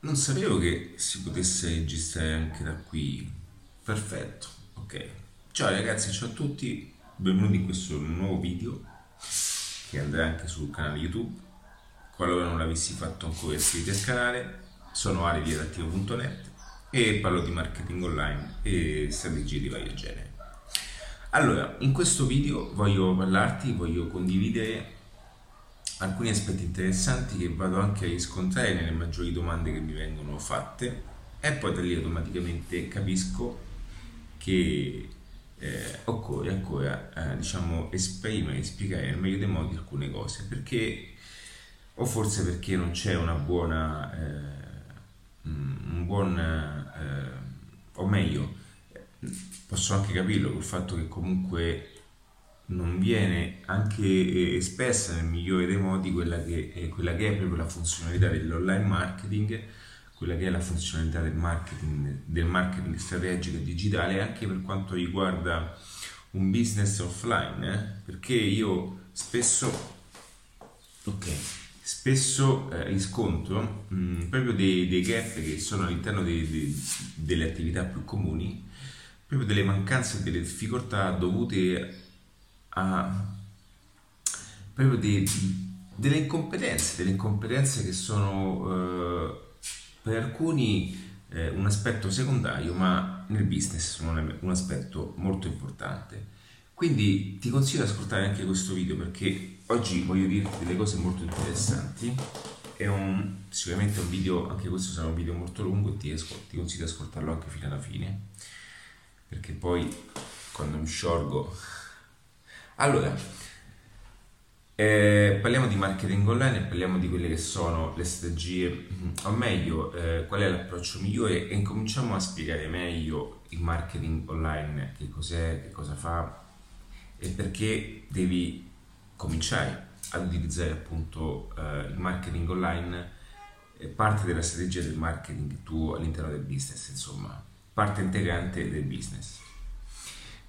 non sapevo che si potesse registrare anche da qui. Perfetto, ok. Ciao ragazzi, ciao a tutti, benvenuti in questo nuovo video che andrà anche sul canale YouTube. Qualora non l'avessi fatto ancora iscriviti al canale, sono Ali di adattivo.net e parlo di marketing online e strategie di vario genere. Allora, in questo video voglio parlarti, voglio condividere alcuni aspetti interessanti che vado anche a riscontrare nelle maggiori domande che mi vengono fatte. E poi da lì automaticamente capisco che eh, occorre ancora eh, diciamo esprimere spiegare nel meglio dei modi alcune cose. Perché o forse perché non c'è una buona eh, un buon eh, o meglio posso anche capirlo col fatto che comunque non viene anche eh, espressa nel migliore dei modi quella che, è, quella che è proprio la funzionalità dell'online marketing, quella che è la funzionalità del marketing, del marketing strategico e digitale anche per quanto riguarda un business offline, eh? perché io spesso, okay, spesso eh, riscontro mh, mm, proprio dei, dei, gap che sono all'interno dei, dei, delle attività più comuni, proprio delle mancanze e delle difficoltà dovute a proprio di, delle incompetenze, delle incompetenze che sono eh, per alcuni eh, un aspetto secondario, ma nel business sono un aspetto molto importante. Quindi ti consiglio di ascoltare anche questo video perché oggi voglio dirti delle cose molto interessanti. È un, sicuramente un video, anche questo sarà un video molto lungo e ti, ti consiglio di ascoltarlo anche fino alla fine perché poi quando mi sciorgo allora, eh, parliamo di marketing online e parliamo di quelle che sono le strategie, o meglio, eh, qual è l'approccio migliore e incominciamo a spiegare meglio il marketing online, che cos'è, che cosa fa e perché devi cominciare ad utilizzare appunto eh, il marketing online, parte della strategia del marketing tuo all'interno del business, insomma, parte integrante del business.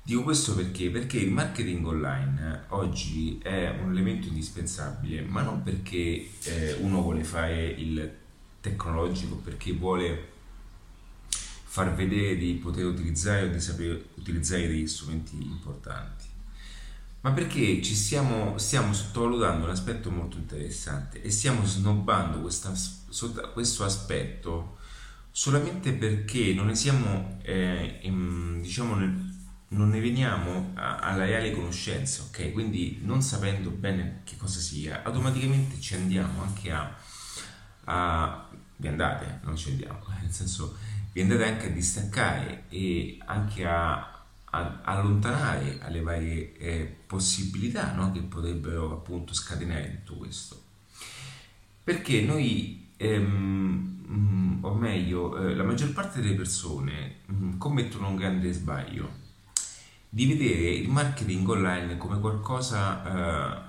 Dico questo perché? Perché il marketing online oggi è un elemento indispensabile, ma non perché eh, uno vuole fare il tecnologico, perché vuole far vedere di poter utilizzare o di sapere utilizzare degli strumenti importanti, ma perché ci stiamo, stiamo sottovalutando un aspetto molto interessante e stiamo snobbando questa, questo aspetto solamente perché non ne siamo eh, in, diciamo nel non ne veniamo alla reale conoscenza, ok? Quindi non sapendo bene che cosa sia, automaticamente ci andiamo anche a, a vi andate, non ci andiamo, nel senso vi andate anche a distaccare e anche a, a allontanare alle varie eh, possibilità no? che potrebbero appunto scatenare tutto questo. Perché noi, ehm, o meglio, eh, la maggior parte delle persone mh, mm, commettono un grande sbaglio di vedere il marketing online come qualcosa eh,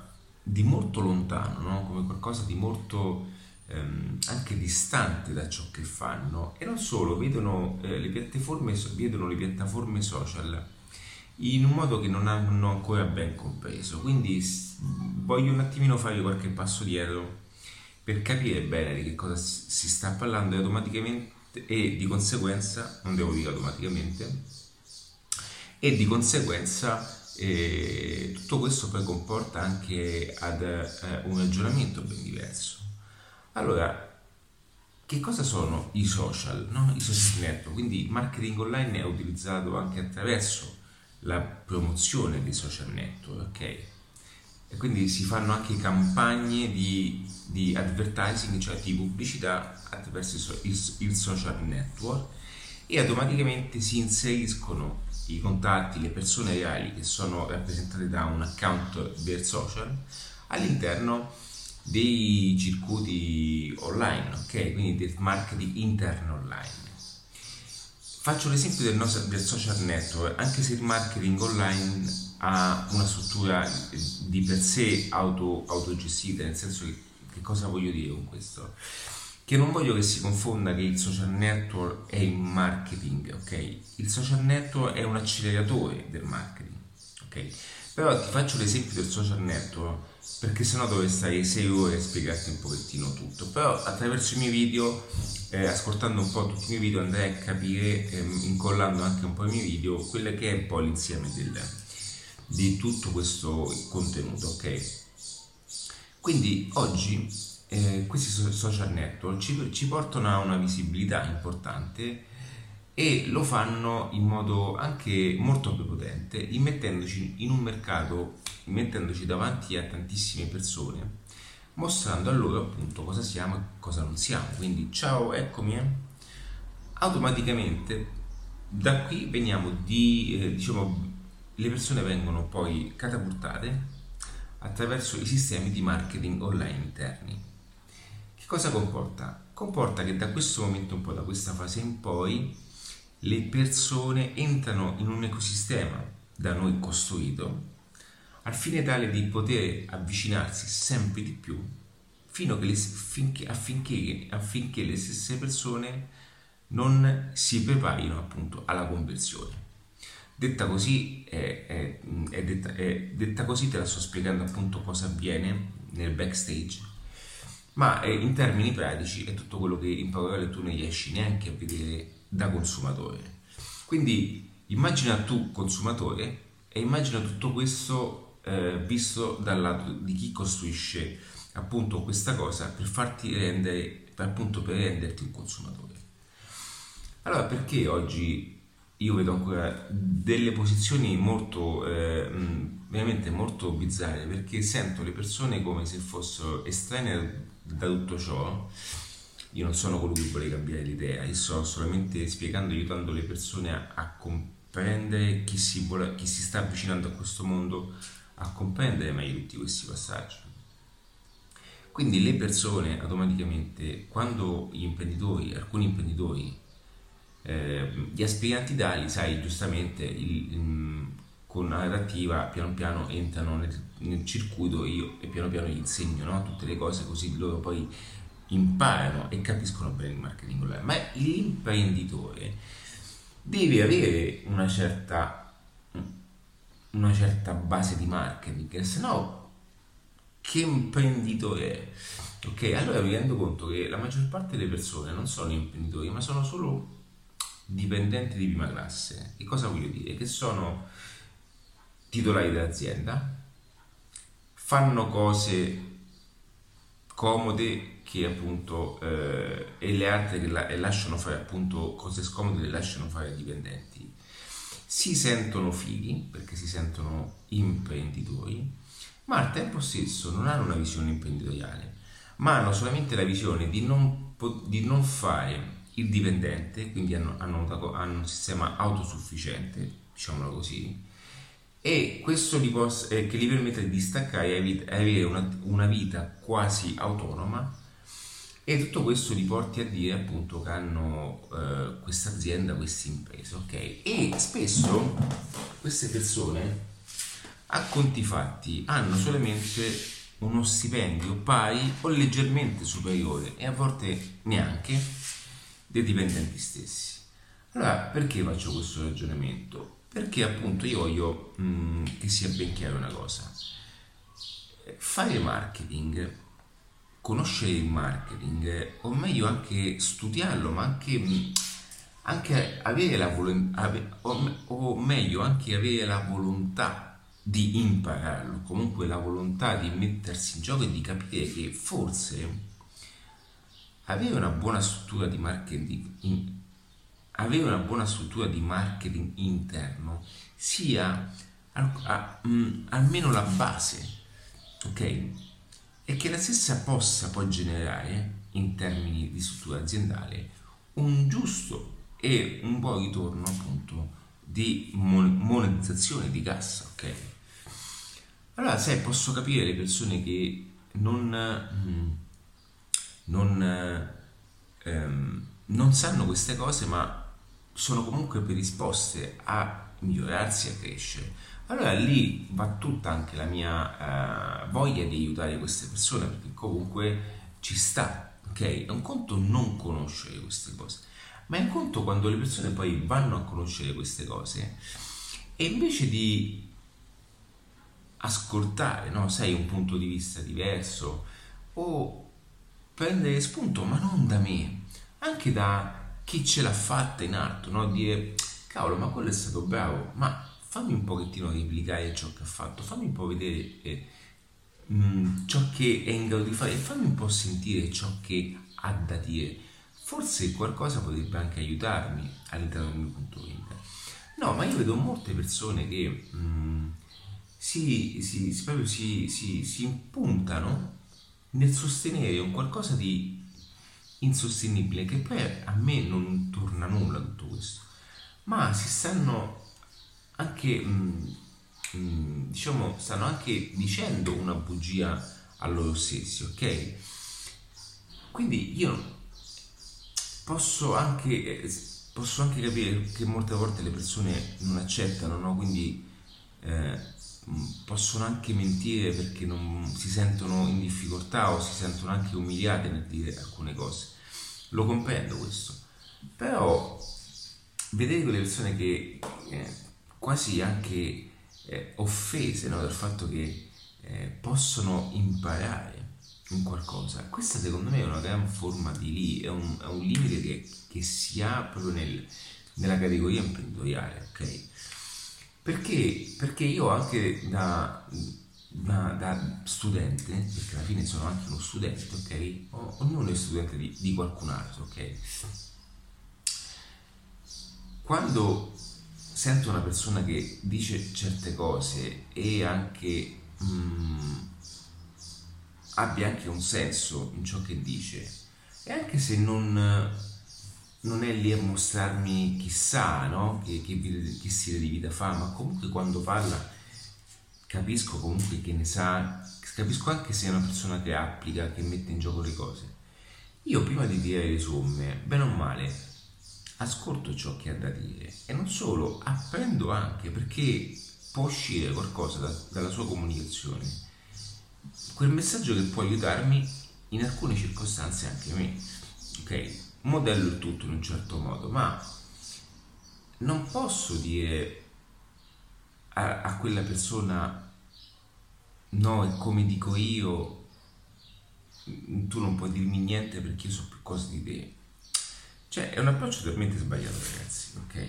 di molto lontano, no? come qualcosa di molto ehm, anche distante da ciò che fanno e non solo, vedono, eh, le piattaforme, vedono le piattaforme social in un modo che non hanno ancora ben compreso. Quindi voglio un attimino fare qualche passo dietro per capire bene di che cosa si sta parlando e automaticamente e di conseguenza, non devo dire automaticamente, e di conseguenza eh, tutto questo poi comporta anche ad eh, un ragionamento ben diverso. Allora, che cosa sono i social? No? I social network, quindi il marketing online è utilizzato anche attraverso la promozione dei social network, ok? E quindi si fanno anche campagne di, di advertising, cioè di pubblicità attraverso il, il social network e automaticamente si inseriscono i contatti, le persone reali che sono rappresentate da un account del social all'interno dei circuiti online, ok? Quindi del marketing interno online. Faccio l'esempio del, nostro, del social network, anche se il marketing online ha una struttura di per sé auto, autogestita, nel senso che, che cosa voglio dire con questo? Che non voglio che si confonda che il social network è il marketing, ok? Il social network è un acceleratore del marketing, ok? Però ti faccio l'esempio del social network perché sennò dovrei stare 6 ore a spiegarti un pochettino tutto. Però attraverso i miei video eh, ascoltando un po' tutti i miei video andrai a capire, ehm, incollando anche un po' i miei video, quello che è un po' l'insieme del, di tutto questo contenuto, ok? Quindi oggi eh, questi social network ci, ci portano a una visibilità importante e lo fanno in modo anche molto prepotente, immettendoci in un mercato, mettendoci davanti a tantissime persone mostrando a loro appunto cosa siamo e cosa non siamo. Quindi ciao, eccomi. Eh. Automaticamente da qui veniamo di, eh, diciamo, le persone vengono poi catapultate attraverso i sistemi di marketing online interni. Che cosa comporta? Comporta che da questo momento un po', da questa fase in poi, le persone entrano in un ecosistema da noi costruito al fine tale di poter avvicinarsi sempre di più fino le, finché, affinché, affinché le stesse persone non si preparino appunto alla conversione. Detta così, è, è, è detta, detta così te la sto spiegando appunto cosa avviene nel backstage, ma in termini pratici è tutto quello che in parole tu non riesci neanche a vedere da consumatore. Quindi immagina tu consumatore e immagina tutto questo eh, visto dal lato di chi costruisce appunto questa cosa per farti rendere, appunto per renderti un consumatore. Allora perché oggi io vedo ancora delle posizioni molto, eh, veramente molto bizzarre perché sento le persone come se fossero estranee da tutto ciò. Io non sono colui che vuole cambiare l'idea, io sto solamente spiegando, aiutando le persone a, a comprendere chi si, vuole, chi si sta avvicinando a questo mondo a comprendere meglio tutti questi passaggi. Quindi le persone automaticamente, quando gli imprenditori, alcuni imprenditori, eh, gli aspiranti tali, sai, giustamente il, il, con la narrativa piano piano entrano nel, nel, circuito io e piano piano gli insegno no? tutte le cose così loro poi imparano e capiscono bene il marketing online. Ma l'imprenditore deve avere una certa una certa base di marketing, se no che imprenditore è? Ok, allora mi rendo conto che la maggior parte delle persone non sono imprenditori, ma sono solo dipendenti di prima classe. Che cosa voglio dire? Che sono titolari dell'azienda, fanno cose comode che appunto eh, e le altre che la, lasciano fare appunto cose scomode le lasciano fare ai dipendenti. Si sentono fighi perché si sentono imprenditori, ma al tempo stesso non hanno una visione imprenditoriale, ma hanno solamente la visione di non, di non fare il dipendente, quindi hanno, hanno, hanno, un sistema autosufficiente, diciamolo così, e questo gli poss- eh, che gli permette di staccare e avere una, una vita quasi autonoma e tutto questo li porti a dire appunto che hanno eh, questa azienda, questa impresa, ok? E spesso queste persone a conti fatti hanno solamente uno stipendio pari o leggermente superiore e a volte neanche dei dipendenti stessi. Allora, perché faccio questo ragionamento? Perché appunto io voglio mm, che sia ben chiaro una cosa. Fare marketing conoscere il marketing, o meglio anche studiarlo, ma anche, anche avere la volontà, o, meglio anche avere la volontà di impararlo, comunque la volontà di mettersi in gioco e di capire che forse avere una buona struttura di marketing in, avere una buona struttura di marketing interno sia a, a, mh, almeno la base ok e che la stessa possa poi generare, in termini di struttura aziendale, un giusto e un buon ritorno appunto di monetizzazione di cassa, ok? Allora, sai, posso capire le persone che non, mm, non, ehm, non sanno queste cose, ma sono comunque predisposte a migliorarsi a crescere allora lì va tutta anche la mia uh, voglia di aiutare queste persone perché comunque ci sta, ok? È un conto non conoscere queste cose, ma è un conto quando le persone poi vanno a conoscere queste cose e invece di ascoltare, no? Sai, un punto di vista diverso o prendere spunto, ma non da me, anche da chi ce l'ha fatta in alto, no? Dire, cavolo, ma quello è stato bravo, ma fammi un pochettino replicare ciò che ha fatto, fammi un po' vedere eh, mh, mm, ciò che è in grado di fare fammi un po' sentire ciò che ha da dire. Forse qualcosa potrebbe anche aiutarmi all'interno del mio punto di vista. No, ma io vedo molte persone che mh, mm, si, si, si, si, si impuntano nel sostenere un qualcosa di insostenibile che poi a me non torna nulla tutto questo ma si stanno anche mh, mh, diciamo stanno anche dicendo una bugia a loro stessi ok quindi io posso anche posso anche capire che molte volte le persone non accettano no? quindi eh, possono anche mentire perché non si sentono in difficoltà o si sentono anche umiliate nel dire alcune cose. Lo comprendo questo, però vedere quelle persone che eh, quasi anche eh, offese no, dal fatto che eh, possono imparare in qualcosa, questa secondo me è una gran forma di lì, è un, è un limite che, che, si ha proprio nel, nella categoria imprenditoriale, ok? Perché? Perché io anche da, da, da, studente, perché alla fine sono anche uno studente, ok? ognuno è studente di, di qualcun altro, ok? Quando sento una persona che dice certe cose e anche mm, abbia anche un senso in ciò che dice, e anche se non non è lì a mostrarmi chissà no? che, che, che stile di vita fa, ma comunque quando parla capisco comunque che ne sa, capisco anche se è una persona che applica, che mette in gioco le cose. Io prima di dire le somme, bene o male, ascolto ciò che ha da dire e non solo, apprendo anche perché può uscire qualcosa da, dalla sua comunicazione, quel messaggio che può aiutarmi in alcune circostanze anche me. Ok? Modello tutto in un certo modo, ma non posso dire a, a quella persona no, è come dico io, tu non puoi dirmi niente perché io so più cose di te. Cioè, è un approccio totalmente sbagliato, ragazzi, ok?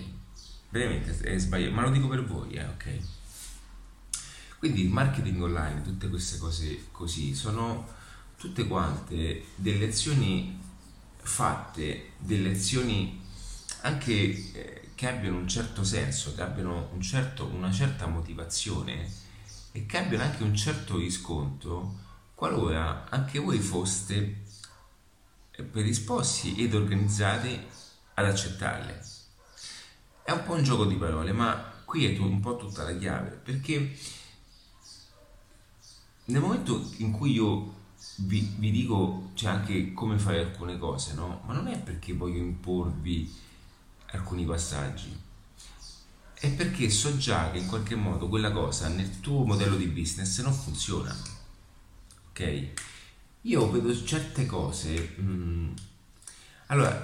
Veramente è sbagliato, ma lo dico per voi, eh, ok? Quindi il marketing online, tutte queste cose così, sono tutte quante delle azioni fatte delle azioni anche eh, che abbiano un certo senso, che abbiano un certo, una certa motivazione e che abbiano anche un certo riscontro qualora anche voi foste predisposti ed organizzati ad accettarle. È un po' un gioco di parole, ma qui è un po' tutta la chiave, perché nel momento in cui io vi, vi dico cioè, anche come fare alcune cose, no? Ma non è perché voglio imporvi alcuni passaggi, è perché so già che in qualche modo quella cosa nel tuo modello di business non funziona. Ok? Io vedo certe cose. Mm, allora,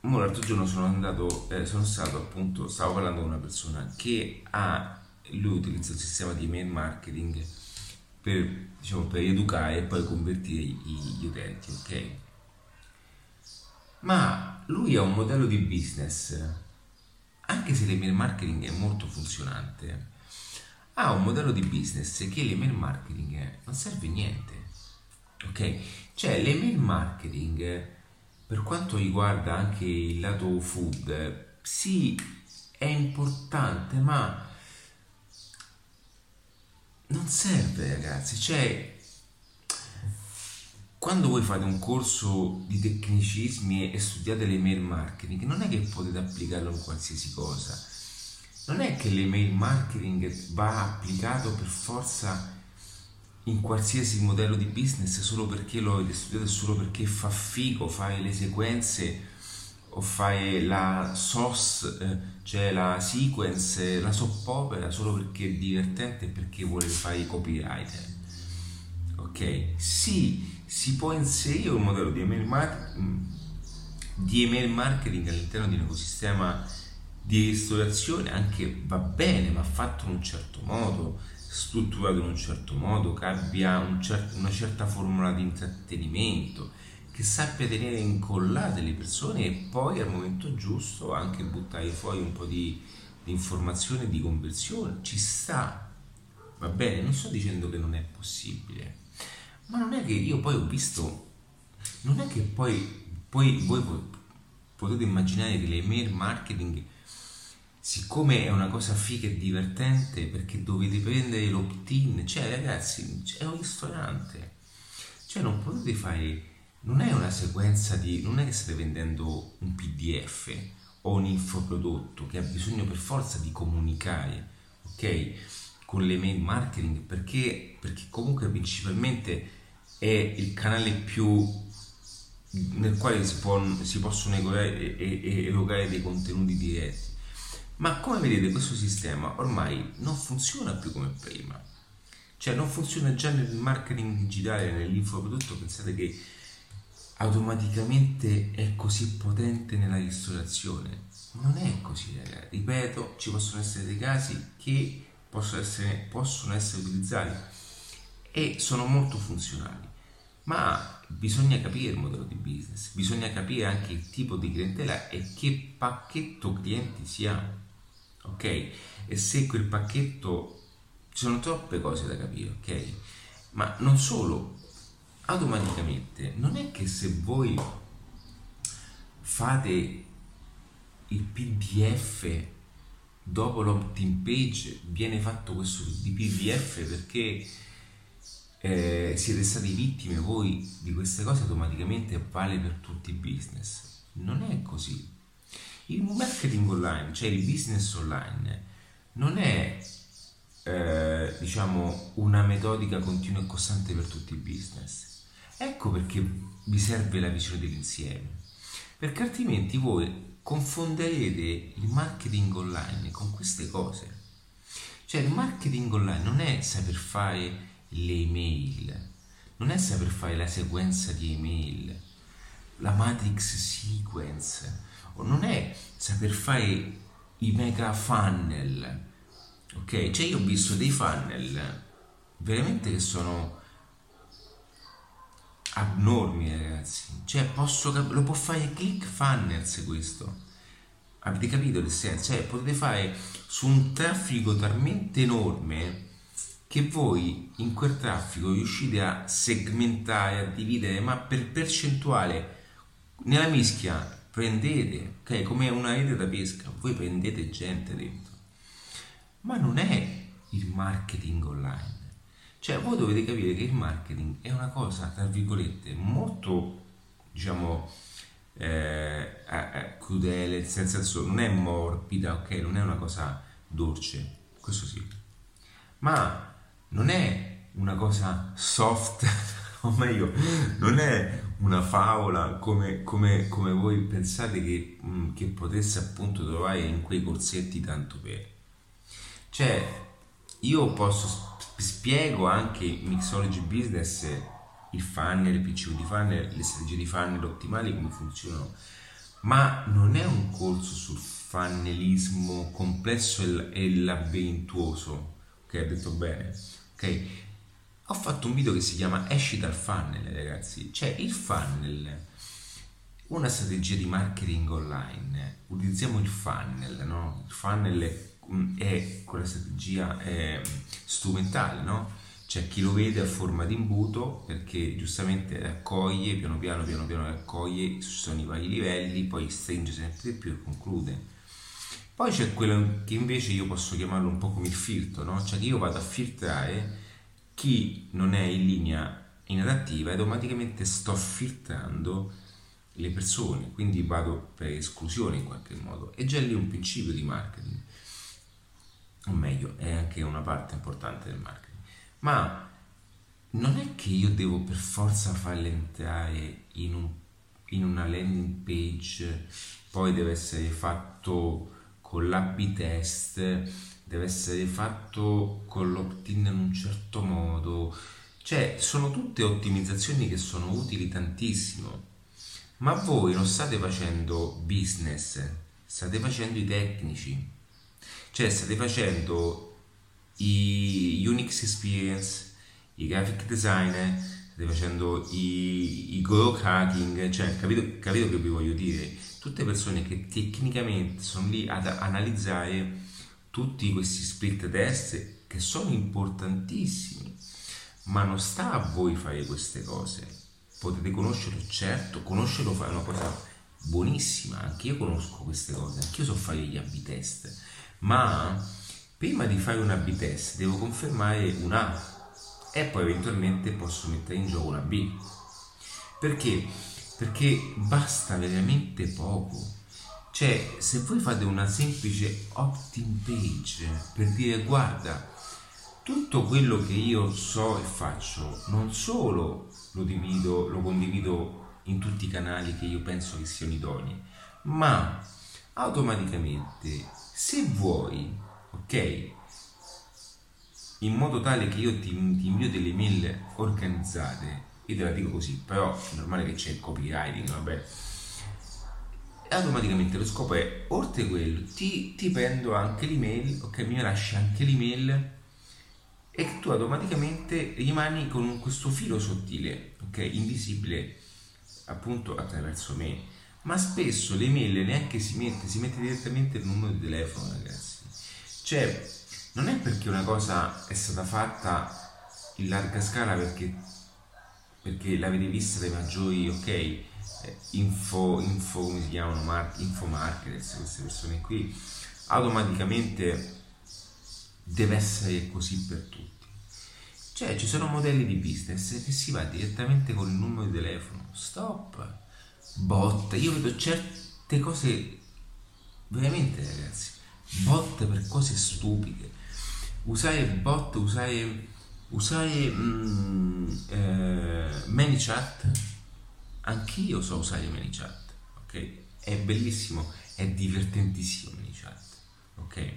l'altro giorno sono andato, eh, sono stato appunto, stavo parlando con una persona che ha, lui utilizza il sistema di email marketing per, diciamo, per educare e poi convertire gli utenti, ok? Ma lui ha un modello di business, anche se l'email marketing è molto funzionante, ha un modello di business che l'email marketing non serve a niente, ok? Cioè l'email marketing, per quanto riguarda anche il lato food, sì, è importante, ma non serve ragazzi, cioè quando voi fate un corso di tecnicismi e studiate l'email marketing, non è che potete applicarlo in qualsiasi cosa. Non è che l'email marketing va applicato per forza in qualsiasi modello di business solo perché lo avete studiato solo perché fa figo fare le sequenze o fai la SOS, eh, cioè la sequence, la soppopera solo perché è divertente e perché vuole fare i copywriter. Ok? Sì, si può inserire un modello di email, marketing, di email marketing all'interno di un ecosistema di ristorazione, anche va bene, ma fatto in un certo modo, strutturato in un certo modo, che abbia un cer- una certa formula di intrattenimento, che sappia tenere incollate le persone e poi al momento giusto anche buttare fuori un po' di, di informazione, di conversione. Ci sta, va bene, non sto dicendo che non è possibile, ma non è che io poi ho visto, non è che poi, poi voi potete immaginare che l'email marketing siccome è una cosa figa e divertente perché dovete prendere l'opt-in, cioè ragazzi, è un ristorante, cioè non potete fare, non è una sequenza di, non è che state vendendo un PDF o un infoprodotto che ha bisogno per forza di comunicare, ok? Con l'email marketing perché, perché comunque principalmente è il canale più nel quale si, può, si possono erogare dei contenuti diretti ma come vedete questo sistema ormai non funziona più come prima. Cioè non funziona già nel marketing digitale, nell'infoprodotto, pensate che automaticamente è così potente nella ristorazione. Non è così, ragazzi. Ripeto, ci possono essere dei casi che possono essere, possono essere utilizzati e sono molto funzionali. Ma bisogna capire il modello di business, bisogna capire anche il tipo di clientela e che pacchetto clienti si ha ok? E se quel pacchetto ci sono troppe cose da capire, ok? Ma non solo, automaticamente non è che se voi fate il PDF dopo l'opt-in page viene fatto questo PDF perché eh, siete stati vittime voi di queste cose automaticamente vale per tutti i business non è così il marketing online, cioè il business online, non è eh, diciamo una metodica continua e costante per tutti i business. Ecco perché vi serve la visione dell'insieme, perché altrimenti voi confonderete il marketing online con queste cose. Cioè il marketing online non è saper fare le email, non è saper fare la sequenza di email, la matrix sequence, non è saper fare i mega funnel, ok? Cioè io ho visto dei funnel veramente che sono abnormi ragazzi, cioè posso, lo può fare click funnels questo. Avete capito senso? Cioè potete fare su un traffico talmente enorme che voi in quel traffico riuscite a segmentare, a dividere, ma per percentuale nella mischia prendete, ok, come una rete da pesca, voi prendete gente dentro. Ma non è il marketing online. Cioè, voi dovete capire che il marketing è una cosa, tra virgolette, molto, diciamo, eh, eh, crudele, nel senso non è morbida, ok? Non è una cosa dolce, questo sì. Ma non è una cosa soft, o meglio, non è una favola come, come, come voi pensate che, mm, che, potesse appunto trovare in quei corsetti tanto per. Cioè, io posso spiego anche Mixology Business il funnel, il principio di funnel, le strategie di funnel ottimali, come funzionano, ma non è un corso sul funnelismo complesso e labirintuoso, ok, ha detto bene, ok? ho fatto un video che si chiama Esci dal funnel, ragazzi. Cioè, il funnel, una strategia di marketing online. Utilizziamo il funnel, no? Il funnel è quella strategia è strumentale, no? C'è chi lo vede a forma di imbuto perché giustamente raccoglie, piano piano, piano piano raccoglie, ci sono i vari livelli, poi stringe sempre di più e conclude. Poi c'è quello che invece io posso chiamarlo un po' come il filtro, no? Cioè che io vado a filtrare chi non è in linea inadattiva ed automaticamente sto filtrando le persone, quindi vado per esclusione in qualche modo. E già lì è un principio di marketing, o meglio, è anche una parte importante del marketing. Ma non è che io devo per forza farle entrare in, un, in una landing page, poi deve essere fatto con l'AB test deve essere fatto con l'opt-in in un certo modo. Cioè, sono tutte ottimizzazioni che sono utili tantissimo. Ma voi non state facendo business, state facendo i tecnici. Cioè, state facendo i Unix Experience, i graphic designer, state facendo i, i growth hacking, cioè capito, capito che vi voglio dire? Tutte persone che tecnicamente sono lì ad analizzare tutti questi split test che sono importantissimi, ma non sta a voi fare queste cose. Potete conoscerlo, certo, conoscerlo fa una cosa buonissima, anche io conosco queste cose, anche io so fare gli A-B test, ma prima di fare un A-B test devo confermare un A e poi eventualmente posso mettere in gioco una B. Perché? Perché basta veramente poco. Cioè, se voi fate una semplice opt-in page per dire guarda, tutto quello che io so e faccio, non solo lo divido, lo condivido in tutti i canali che io penso che siano idonei, ma automaticamente se vuoi, ok, in modo tale che io ti, ti invio delle mail organizzate, io te la dico così, però è normale che c'è il copywriting, vabbè. E automaticamente lo scopo è, oltre a quello, ti, ti prendo anche l'email, ok, mi lasci anche l'email e tu automaticamente rimani con questo filo sottile, ok, invisibile appunto attraverso me. Ma spesso l'email neanche si mette, si mette direttamente il numero di telefono, ragazzi. Cioè, non è perché una cosa è stata fatta in larga scala perché, perché l'avete vista dai maggiori, ok, eh, info, info, come si chiamano, mar- info marketers, queste persone qui, automaticamente deve essere così per tutti. Cioè ci sono modelli di business che si va direttamente con il numero di telefono, stop, bot, io vedo certe cose veramente ragazzi, bot per cose stupide usare bot, usare, usare mm, eh, ManyChat, anch'io so usare ManyChat, ok? È bellissimo, è divertentissimo ManyChat, ok?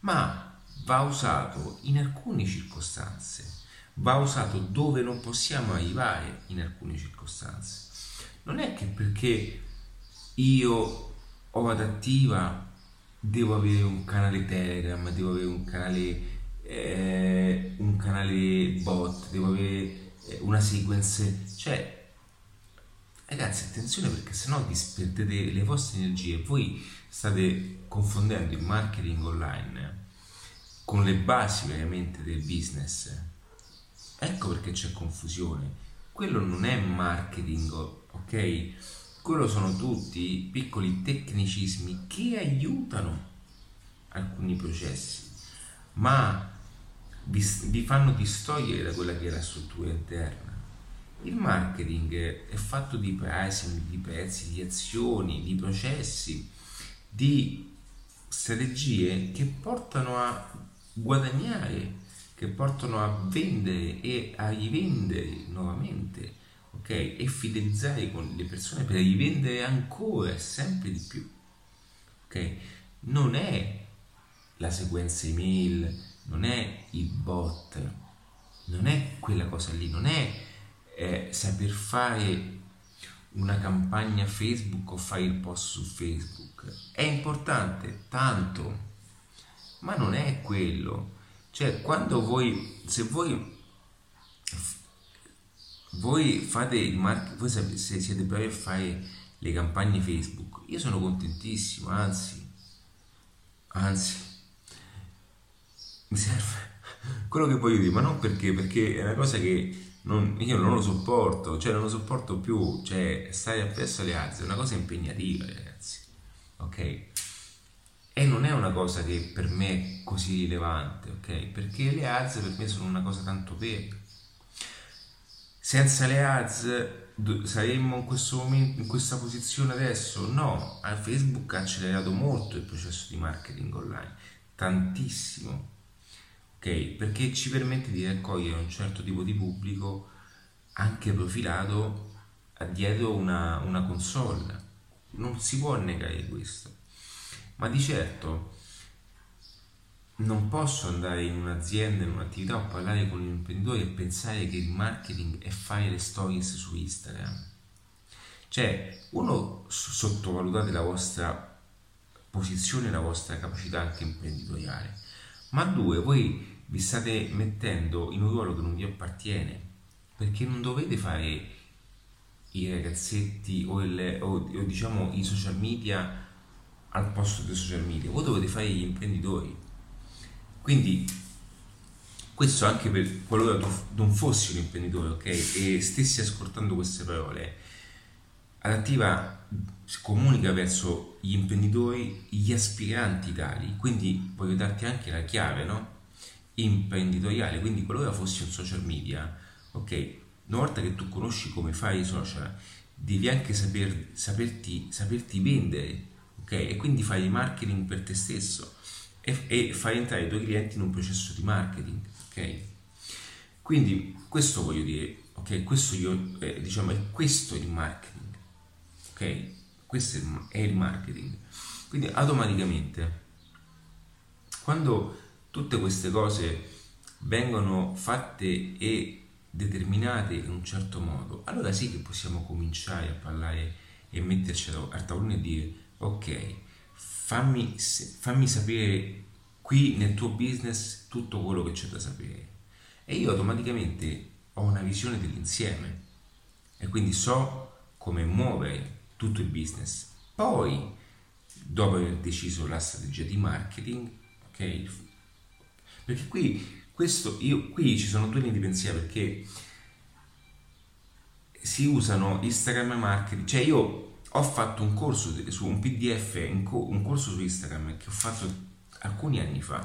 Ma va usato in alcune circostanze, va usato dove non possiamo arrivare in alcune circostanze. Non è che perché io ho adattiva devo avere un canale Telegram, devo avere un canale eh, un canale bot, devo avere eh, una sequence, cioè ragazzi attenzione perché sennò disperdete le vostre energie, voi state confondendo il marketing online con le basi veramente del business. Ecco perché c'è confusione. Quello non è marketing, ok? Quello sono tutti piccoli tecnicismi che aiutano alcuni processi, ma vi, vi fanno distogliere da quella che è la struttura interna. Il marketing è fatto di pricing, di prezzi, di azioni, di processi, di strategie che portano a guadagnare, che portano a vendere e a rivendere nuovamente, ok? E fidelizzare con le persone per rivendere ancora sempre di più, ok? Non è la sequenza email, non è il bot, non è quella cosa lì, non è eh, saper fare una campagna Facebook o fare il post su Facebook. È importante tanto, ma non è quello. Cioè, quando voi, se voi, voi fate il marketing, voi se siete bravi a fare le campagne Facebook, io sono contentissimo, anzi, anzi, mi serve quello che voglio dire, ma non perché, perché è una cosa che non, io non lo sopporto, cioè non lo sopporto più, cioè stare appresso alle alze è una cosa impegnativa, ragazzi, ok? E non è una cosa che per me è così rilevante, ok? Perché le alze per me sono una cosa tanto vera. Senza le ads saremmo in questo momento, in questa posizione adesso? No, Facebook ha accelerato molto il processo di marketing online, tantissimo ok? Perché ci permette di raccogliere un certo tipo di pubblico anche profilato dietro una, una console. Non si può negare questo. Ma di certo non posso andare in un'azienda, in un'attività o parlare con un imprenditore e pensare che il marketing è fare le stories su Instagram. Cioè, uno, sottovalutate la vostra posizione, la vostra capacità anche imprenditoriale, ma due, voi vi state mettendo in un ruolo che non vi appartiene, perché non dovete fare i ragazzetti o, il, o, o diciamo i social media al posto dei social media, voi dovete fare gli imprenditori. Quindi questo anche per qualora tu non fossi un imprenditore, ok? E stessi ascoltando queste parole, Adattiva comunica verso gli imprenditori, gli aspiranti tali, quindi voglio darti anche la chiave, no? Imprenditoriale, quindi qualora fossi un social media, ok? Una volta che tu conosci come fai i social, devi anche saper, saperti, saperti vendere, ok? E quindi fai marketing per te stesso e, e fai entrare i tuoi clienti in un processo di marketing, ok? Quindi questo voglio dire, ok? Questo io, eh, diciamo, è questo il marketing ok? Questo è il marketing. Quindi automaticamente, quando tutte queste cose vengono fatte e determinate in un certo modo, allora sì che possiamo cominciare a parlare e metterci al tavolino e dire ok, fammi, fammi sapere qui nel tuo business tutto quello che c'è da sapere. E io automaticamente ho una visione dell'insieme e quindi so come muovere tutto il business. Poi, dopo aver deciso la strategia di marketing, ok? Perché qui, questo, io, qui ci sono due linee di pensiero perché si usano Instagram marketing, cioè io ho fatto un corso su un PDF, un corso su Instagram che ho fatto alcuni anni fa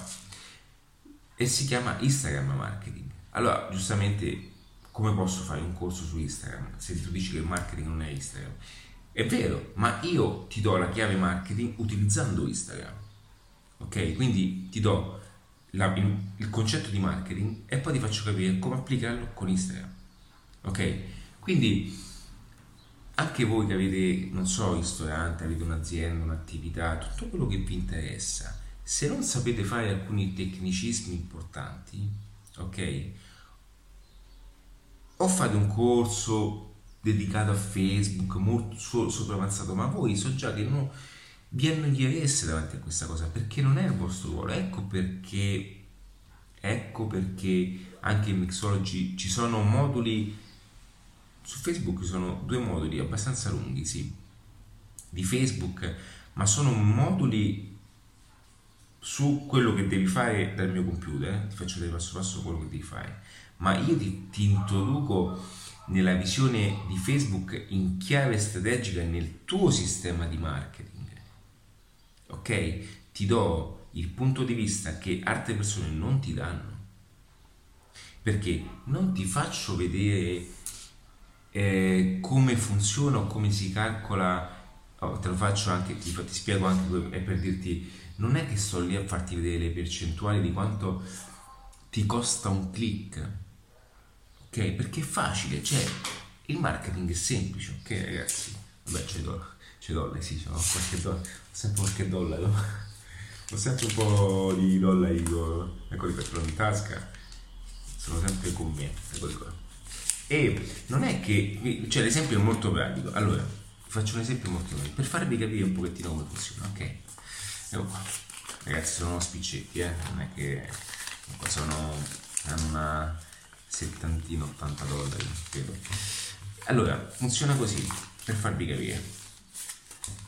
e si chiama Instagram marketing. Allora, giustamente, come posso fare un corso su Instagram se tu dici che il marketing non è Instagram? È vero, ma io ti do la chiave marketing utilizzando Instagram. Ok? Quindi ti do la, il, il, concetto di marketing e poi ti faccio capire come applicarlo con Instagram. Ok? Quindi anche voi che avete, non so, un ristorante, avete un'azienda, un'attività, tutto quello che vi interessa, se non sapete fare alcuni tecnicismi importanti, ok? O fate un corso dedicato a Facebook, molto sopra avanzato, ma voi so già che non vi annoiereste davanti a questa cosa perché non è il vostro ruolo. Ecco perché, ecco perché anche in Mixology ci sono moduli su Facebook ci sono due moduli abbastanza lunghi, sì, di Facebook, ma sono moduli su quello che devi fare dal mio computer, eh? ti faccio vedere passo passo quello che devi fare, ma io ti, ti introduco nella visione di Facebook in chiave strategica nel tuo sistema di marketing. Ok? Ti do il punto di vista che altre persone non ti danno. Perché non ti faccio vedere eh, come funziona o come si calcola, oh, te lo faccio anche, ti, ti spiego anche per dirti, non è che sto lì a farti vedere le percentuali di quanto ti costa un click ok? Perché è facile, cioè il marketing è semplice, ok ragazzi? Vabbè, c'è do, c'è dollari, sì, ho qualche dollaro, ho sempre qualche dollaro, ho sempre un po' di dollari, eccoli per in tasca, sono sempre con me, eccoli qua. E non è che, cioè l'esempio è molto pratico, allora, faccio un esempio molto pratico, per farvi capire un pochettino come funziona, ok? Ecco qua, ragazzi sono spiccetti, eh, non è che sono, hanno una settantino, 80 dollari, credo. Allora, funziona così, per farvi capire.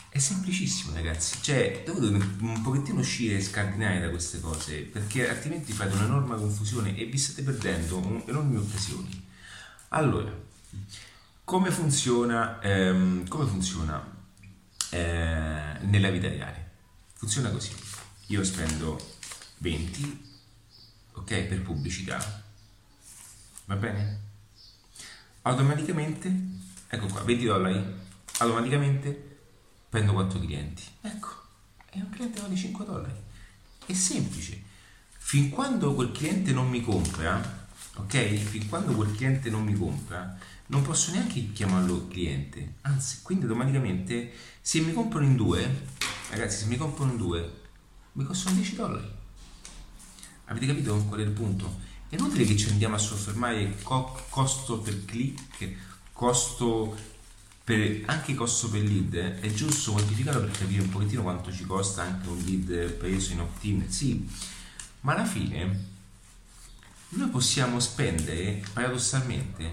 È semplicissimo ragazzi, cioè dovete un pochettino uscire e scardinare da queste cose, perché altrimenti fate un'enorme confusione e vi state perdendo enormi occasioni. Allora, come funziona, ehm, come funziona eh, nella vita reale? Funziona così, io spendo 20, ok, per pubblicità, va bene? Automaticamente, ecco qua, 20 dollari, automaticamente prendo 4 clienti. Ecco, e un cliente vale 5 dollari. È semplice. Fin quando quel cliente non mi compra, ok? Quando quel cliente non mi compra, non posso neanche chiamarlo cliente. Anzi, quindi automaticamente se mi comprano in due, ragazzi, se mi comprano in due, mi costano 10 dollari. Avete capito qual è il punto? È inutile che ci andiamo a soffermare co- costo per click, costo per, anche costo per lead, eh? è giusto quantificarlo per capire un pochettino quanto ci costa anche un lead preso in opt-in, sì, ma alla fine noi possiamo spendere paradossalmente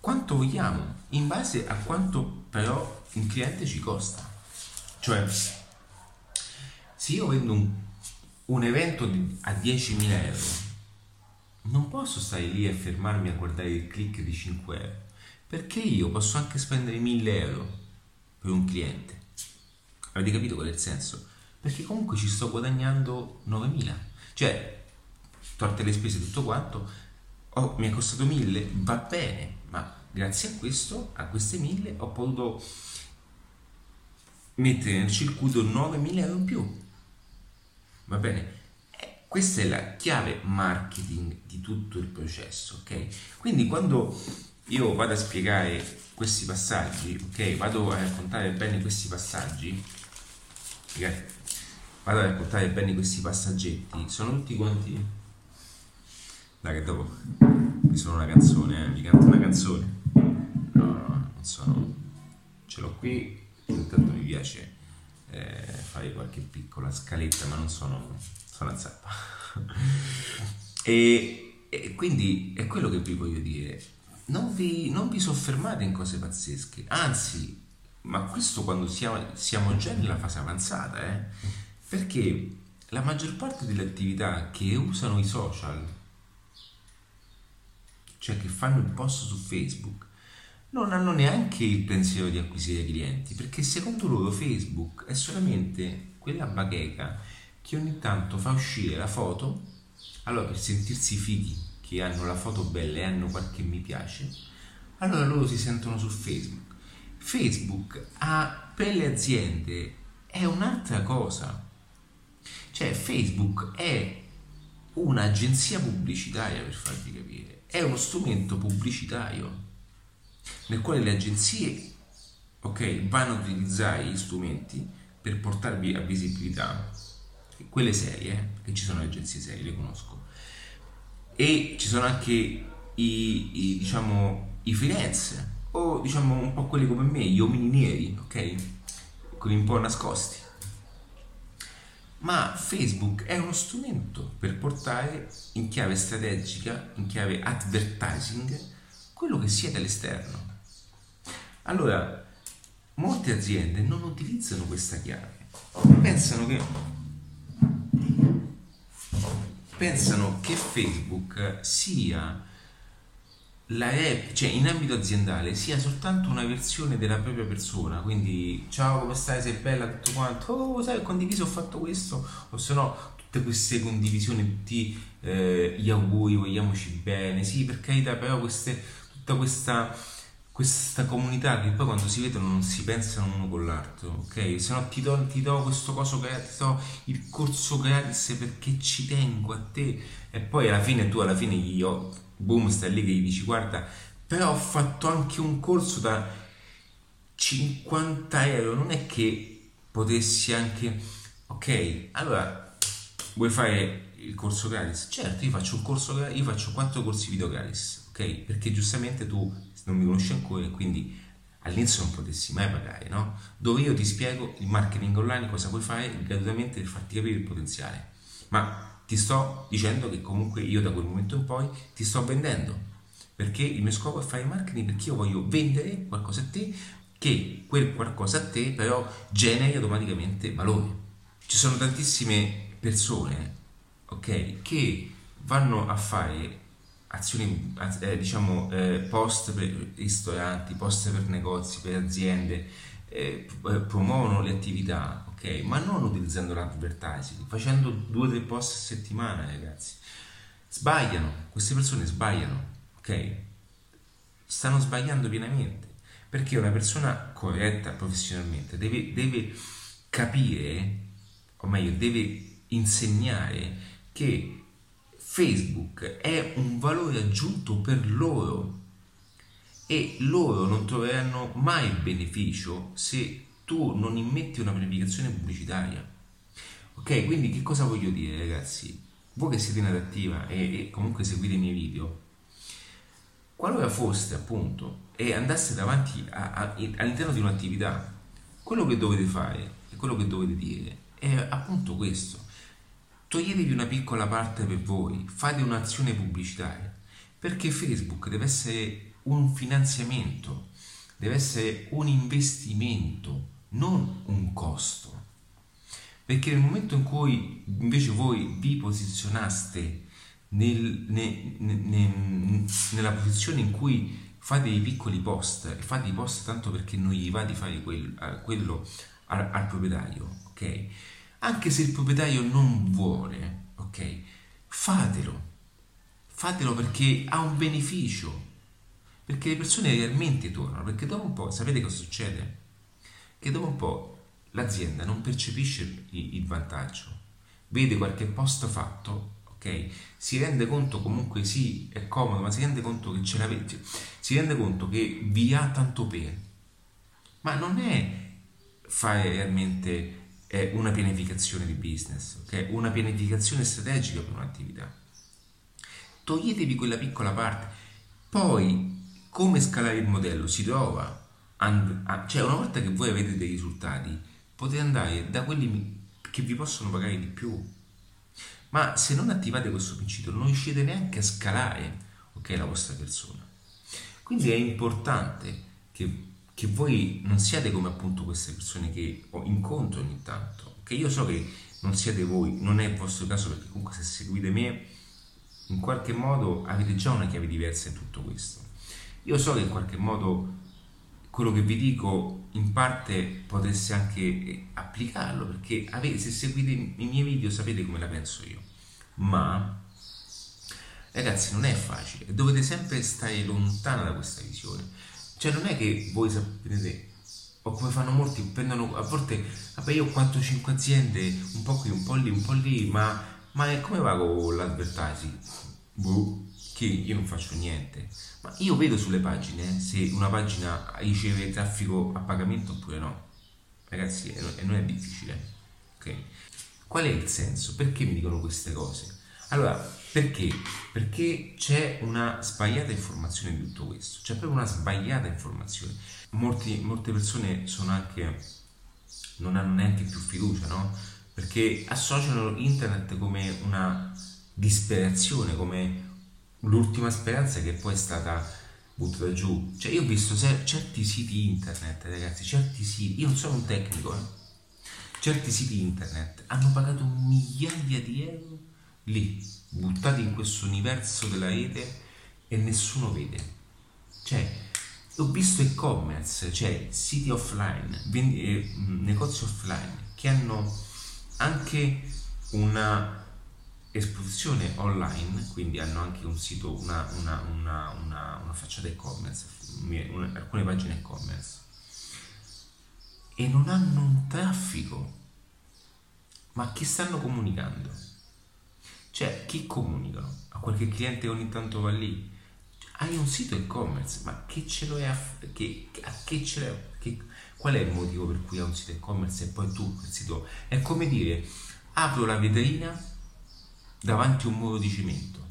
quanto vogliamo, in base a quanto però un cliente ci costa. Cioè, se io vendo un, un evento a 10.000 euro, non posso stare lì e fermarmi a guardare il click di 5 euro, perché io posso anche spendere 1.000 euro per un cliente. Avete capito qual è il senso? Perché comunque ci sto guadagnando 9.000. Cioè, tolte le spese tutto quanto, oh, mi è costato 1.000, va bene, ma grazie a questo, a queste 1.000, ho potuto mettere nel circuito 9.000 euro in più. Va bene? Eh, questa è la chiave marketing di tutto il processo, ok? Quindi quando io vado a spiegare questi passaggi, ok? Vado a raccontare bene questi passaggi, okay? vado a raccontare bene questi passaggetti, sono tutti quanti... Dai che dopo mi sono una canzone, eh? mi canto una canzone. No, no, non sono... Ce l'ho qui, intanto mi piace eh, fare qualche piccola scaletta, ma non sono, sono a zappa. e, e quindi è quello che vi voglio dire. Non vi, non vi soffermate in cose pazzesche, anzi, ma questo quando siamo, siamo già nella fase avanzata, eh? perché la maggior parte delle attività che usano i social, cioè che fanno il post su Facebook, non hanno neanche il pensiero di acquisire clienti, perché secondo loro Facebook è solamente quella bacheca che ogni tanto fa uscire la foto, allora per sentirsi fighi che hanno la foto bella e hanno qualche mi piace, allora loro si sentono su Facebook. Facebook ha, per le aziende è un'altra cosa. Cioè Facebook è un'agenzia pubblicitaria per farvi capire, è uno strumento pubblicitario nel quale le agenzie okay, vanno a utilizzare gli strumenti per portarvi a visibilità, quelle serie, eh, perché ci sono le agenzie serie, le conosco, e ci sono anche i, i, diciamo, i freelance, o diciamo un po' quelli come me, gli uomini neri, ok? Quelli un po' nascosti. Ma Facebook è uno strumento per portare in chiave strategica, in chiave advertising, quello che siete all'esterno. Allora, molte aziende non utilizzano questa chiave, pensano che, pensano che Facebook sia la rep, cioè in ambito aziendale sia soltanto una versione della propria persona, quindi ciao come stai, sei bella, tutto quanto, oh sai ho condiviso, ho fatto questo, o se no tutte queste condivisioni, tutti eh, gli auguri, vogliamoci bene, sì per carità, però queste, tutta questa questa comunità che poi quando si vedono non si pensano uno con l'altro, ok? Se no ti do, ti do questo coso gratis, ti do il corso gratis perché ci tengo a te. E poi alla fine tu alla fine gli ho, boom, stai lì che gli dici guarda, però ho fatto anche un corso da 50 euro, non è che potessi anche, ok? Allora, vuoi fare il corso gratis? Certo, io faccio un corso io faccio quattro corsi video gratis, ok? Perché giustamente tu non mi conosci ancora e quindi all'inizio non potessi mai pagare, no? Dove io ti spiego il marketing online, cosa puoi fare gratuitamente per farti capire il potenziale. Ma ti sto dicendo che comunque io da quel momento in poi ti sto vendendo, perché il mio scopo è fare marketing perché io voglio vendere qualcosa a te che quel qualcosa a te però generi automaticamente valore. Ci sono tantissime persone, ok, che vanno a fare azioni, eh, diciamo, eh, post per ristoranti, post per negozi, per aziende, eh, eh, promuovono le attività, ok? Ma non utilizzando l'advertising, facendo due o tre post a settimana, ragazzi. Sbagliano, queste persone sbagliano, ok? Stanno sbagliando pienamente, perché una persona corretta professionalmente deve, deve capire, o meglio, deve insegnare che Facebook è un valore aggiunto per loro e loro non troveranno mai beneficio se tu non immetti una pianificazione pubblicitaria. Ok, quindi che cosa voglio dire ragazzi? Voi che siete in adattiva e, e comunque seguite i miei video, qualora foste appunto e andaste davanti a, a, all'interno di un'attività, quello che dovete fare e quello che dovete dire è appunto questo Toglietevi una piccola parte per voi, fate un'azione pubblicitaria, perché Facebook deve essere un finanziamento, deve essere un investimento, non un costo. Perché nel momento in cui invece voi vi posizionaste nel, ne, ne, nella posizione in cui fate dei piccoli post e fate i post tanto perché non gli va di fare quel, quello al, al, proprietario, ok? Anche se il proprietario non vuole, ok? Fatelo, fatelo perché ha un beneficio, perché le persone realmente tornano, perché dopo un po', sapete cosa succede? Che dopo un po' l'azienda non percepisce il vantaggio, vede qualche post fatto ok? Si rende conto comunque sì, è comodo, ma si rende conto che ce l'avete, si rende conto che vi ha tanto per. Ma non è fare realmente è una pianificazione di business, ok? Una pianificazione strategica per un'attività. Toglietevi quella piccola parte, poi come scalare il modello si trova, and- cioè una volta che voi avete dei risultati, potete andare da quelli che vi possono pagare di più, ma se non attivate questo principio non riuscite neanche a scalare okay, la vostra persona. Quindi è importante che, che, voi non siate come appunto queste persone che incontro ogni tanto, che io so che non siete voi, non è il vostro caso perché comunque se seguite me in qualche modo avete già una chiave diversa in tutto questo. Io so che in qualche modo quello che vi dico in parte potreste anche eh, applicarlo perché avete, se seguite i miei video sapete come la penso io. Ma ragazzi non è facile. Dovete sempre stare lontano da questa visione. Cioè non è che voi sapete o come fanno molti prendono a volte vabbè io ho 4-5 aziende un po' qui un po' lì un po' lì ma, ma come va con l'advertising? Boh che io non faccio niente. Ma io vedo sulle pagine se una pagina riceve traffico a pagamento oppure no. Ragazzi, e non è difficile. Ok? Qual è il senso? Perché mi dicono queste cose? Allora, perché? Perché c'è una sbagliata informazione di tutto questo, c'è proprio una sbagliata informazione. Molti, molte persone sono anche, non hanno neanche più fiducia, no? Perché associano internet come una disperazione, come l'ultima speranza che poi è stata buttata giù. Cioè io ho visto certi siti internet, ragazzi, certi siti, io non sono un tecnico, eh. certi siti internet hanno pagato migliaia di euro lì, buttati in questo universo della rete e nessuno vede. Cioè, ho visto e-commerce, cioè siti offline, eh, negozi offline che hanno anche una esposizione online, quindi hanno anche un sito, una, una, una, una, facciata e-commerce, alcune pagine e-commerce, e non hanno un traffico. Ma chi stanno comunicando? Cioè, chi comunicano? A qualche cliente ogni tanto va lì? Hai un sito e-commerce, ma che ce lo è a, che, a che ce l'è? Che, qual è il motivo per cui hai un sito e-commerce e poi tu quel sito? È come dire, apro la vetrina davanti a un muro di cemento.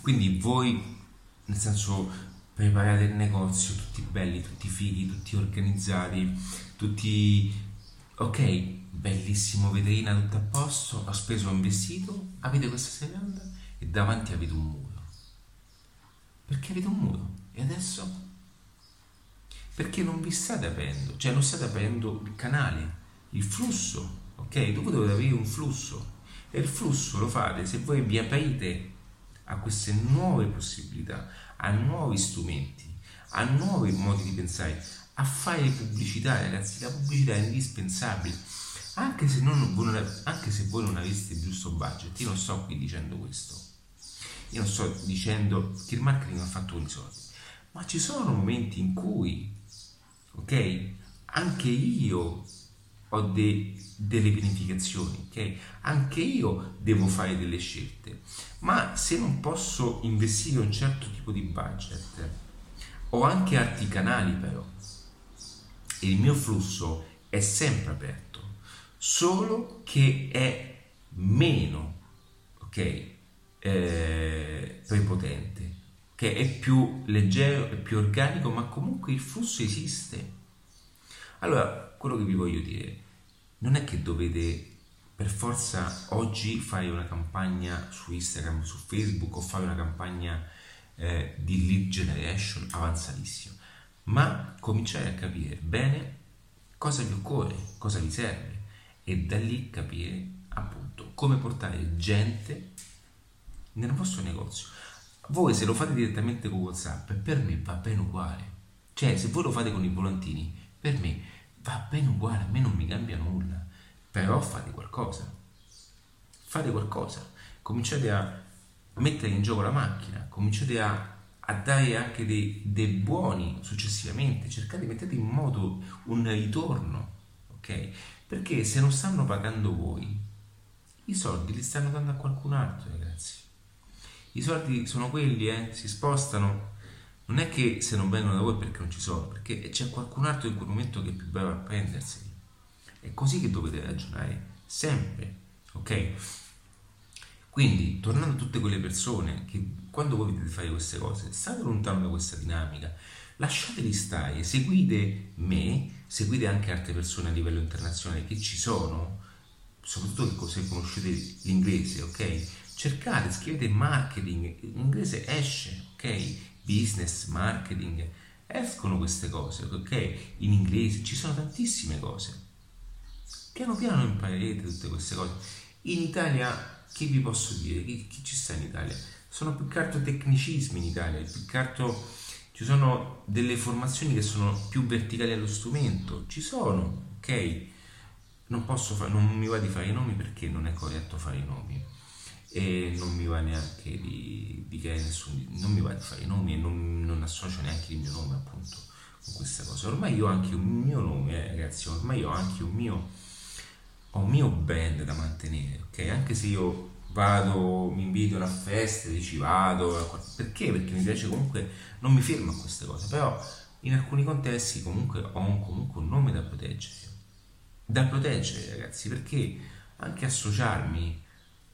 Quindi voi, nel senso, preparate il negozio, tutti belli, tutti fighi, tutti organizzati, tutti... Ok, bellissimo vetrina, tutto a posto, ho speso un vestito, avete questa serranda e davanti avete un muro. Perché avete un muro? E adesso? Perché non vi state aprendo, cioè non state aprendo il canale, il flusso, ok? Dopo dovete avere un flusso e il flusso lo fate se voi vi aprite a queste nuove possibilità, a nuovi strumenti, a nuovi modi di pensare, a fare pubblicità, ragazzi. La pubblicità è indispensabile. Anche se, non, anche se voi non aveste il giusto budget, io non sto qui dicendo questo. Io non sto dicendo che il marketing ha fatto con i soldi, ma ci sono momenti in cui, ok, anche io ho de, delle pianificazioni, ok? Anche io devo fare delle scelte, ma se non posso investire un certo tipo di budget, ho anche altri canali però, e il mio flusso è sempre aperto, solo che è meno, ok? Eh, prepotente, che è più leggero, è più organico, ma comunque il flusso esiste. Allora, quello che vi voglio dire non è che dovete per forza oggi fare una campagna su Instagram, su Facebook o fare una campagna eh, di lead generation avanzatissimo, ma cominciare a capire bene cosa vi occorre, cosa vi serve e da lì capire appunto come portare gente nel vostro negozio. Voi se lo fate direttamente con WhatsApp, per me va bene uguale. Cioè, se voi lo fate con i volantini, per me va bene uguale, a me non mi cambia nulla. Però fate qualcosa. Fate qualcosa. Cominciate a mettere in gioco la macchina, cominciate a, a dare anche dei, dei, buoni successivamente, cercate di mettere in moto un ritorno, ok? Perché se non stanno pagando voi, i soldi li stanno dando a qualcun altro, ragazzi. I soldi sono quelli, eh? si spostano. Non è che se non vengono da voi perché non ci sono, perché c'è qualcun altro in quel momento che è più bravo a prenderseli. È così che dovete ragionare, sempre, ok? Quindi, tornando a tutte quelle persone che quando voi dovete fare queste cose, state lontano da questa dinamica, lasciateli stare, seguite me, seguite anche altre persone a livello internazionale che ci sono, soprattutto se conoscete l'inglese, ok? Cercate, scrivete marketing, l'inglese esce, ok? Business, marketing, escono queste cose, ok? In inglese ci sono tantissime cose. Piano piano imparerete tutte queste cose. In Italia che vi posso dire? Chi, chi, ci sta in Italia? Sono più che altro tecnicismi in Italia, più che altro ci sono delle formazioni che sono più verticali allo strumento, ci sono, ok? Non posso fare, non mi va di fare i nomi perché non è corretto fare i nomi e non mi va neanche di, di che nessun, non mi va di fare i nomi e non, non associo neanche il mio nome appunto con questa cosa. Ormai io ho anche un mio nome, eh, ragazzi, ormai ho anche un mio ho un mio band da mantenere, ok? Anche se io vado, mi invitano a feste, dici vado, perché? Perché mi piace comunque, non mi fermo a queste cose, però in alcuni contesti comunque ho un, comunque un nome da proteggere, da proteggere ragazzi, perché anche associarmi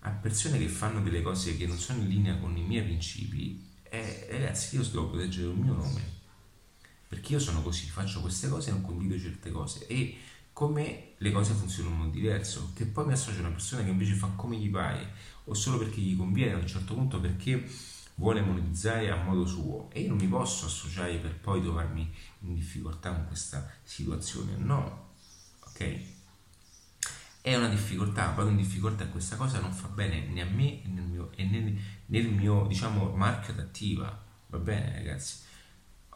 a persone che fanno delle cose che non sono in linea con i miei principi, eh, ragazzi io devo proteggere il mio nome, perché io sono così, faccio queste cose e non condivido certe cose. E come le cose funzionano in modo diverso, che poi mi associo a una persona che invece fa come gli pare o solo perché gli conviene a un certo punto perché vuole monetizzare a modo suo. E io non mi posso associare per poi trovarmi in difficoltà con questa situazione, no, ok? È una difficoltà, poi in difficoltà questa cosa non fa bene né a me né nel mio, nel, nel mio diciamo, marchio d'attiva, va bene ragazzi?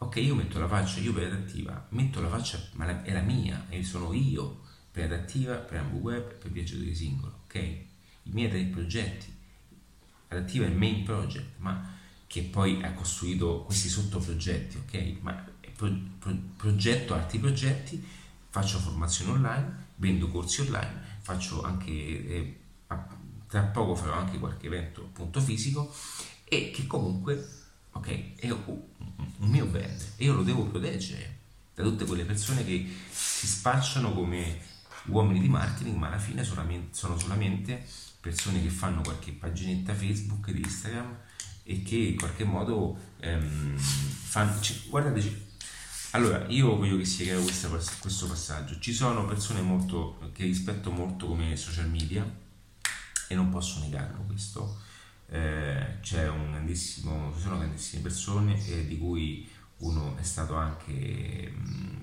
ok, io metto la faccia, io per adattiva, metto la faccia, ma è la mia, e sono io per adattiva, per Ambu Web, per viaggiatore singolo, ok? I miei tre progetti. Adattiva è il main project, ma che poi ha costruito questi sottoprogetti, ok? Ma pro, pro, progetto altri progetti, faccio formazione online, vendo corsi online, faccio anche, eh, tra poco farò anche qualche evento appunto fisico e che comunque ok? È un mio bene e io lo devo proteggere da tutte quelle persone che si spacciano come uomini di marketing, ma alla fine sono solamente persone che fanno qualche paginetta Facebook, Instagram e che in qualche modo ehm, fanno... Cioè, guardate, allora io voglio che sia chiaro questo passaggio. Ci sono persone molto, che rispetto molto come social media e non posso negarlo questo eh, c'è un grandissimo, ci sono grandissime persone eh, di cui uno è stato anche,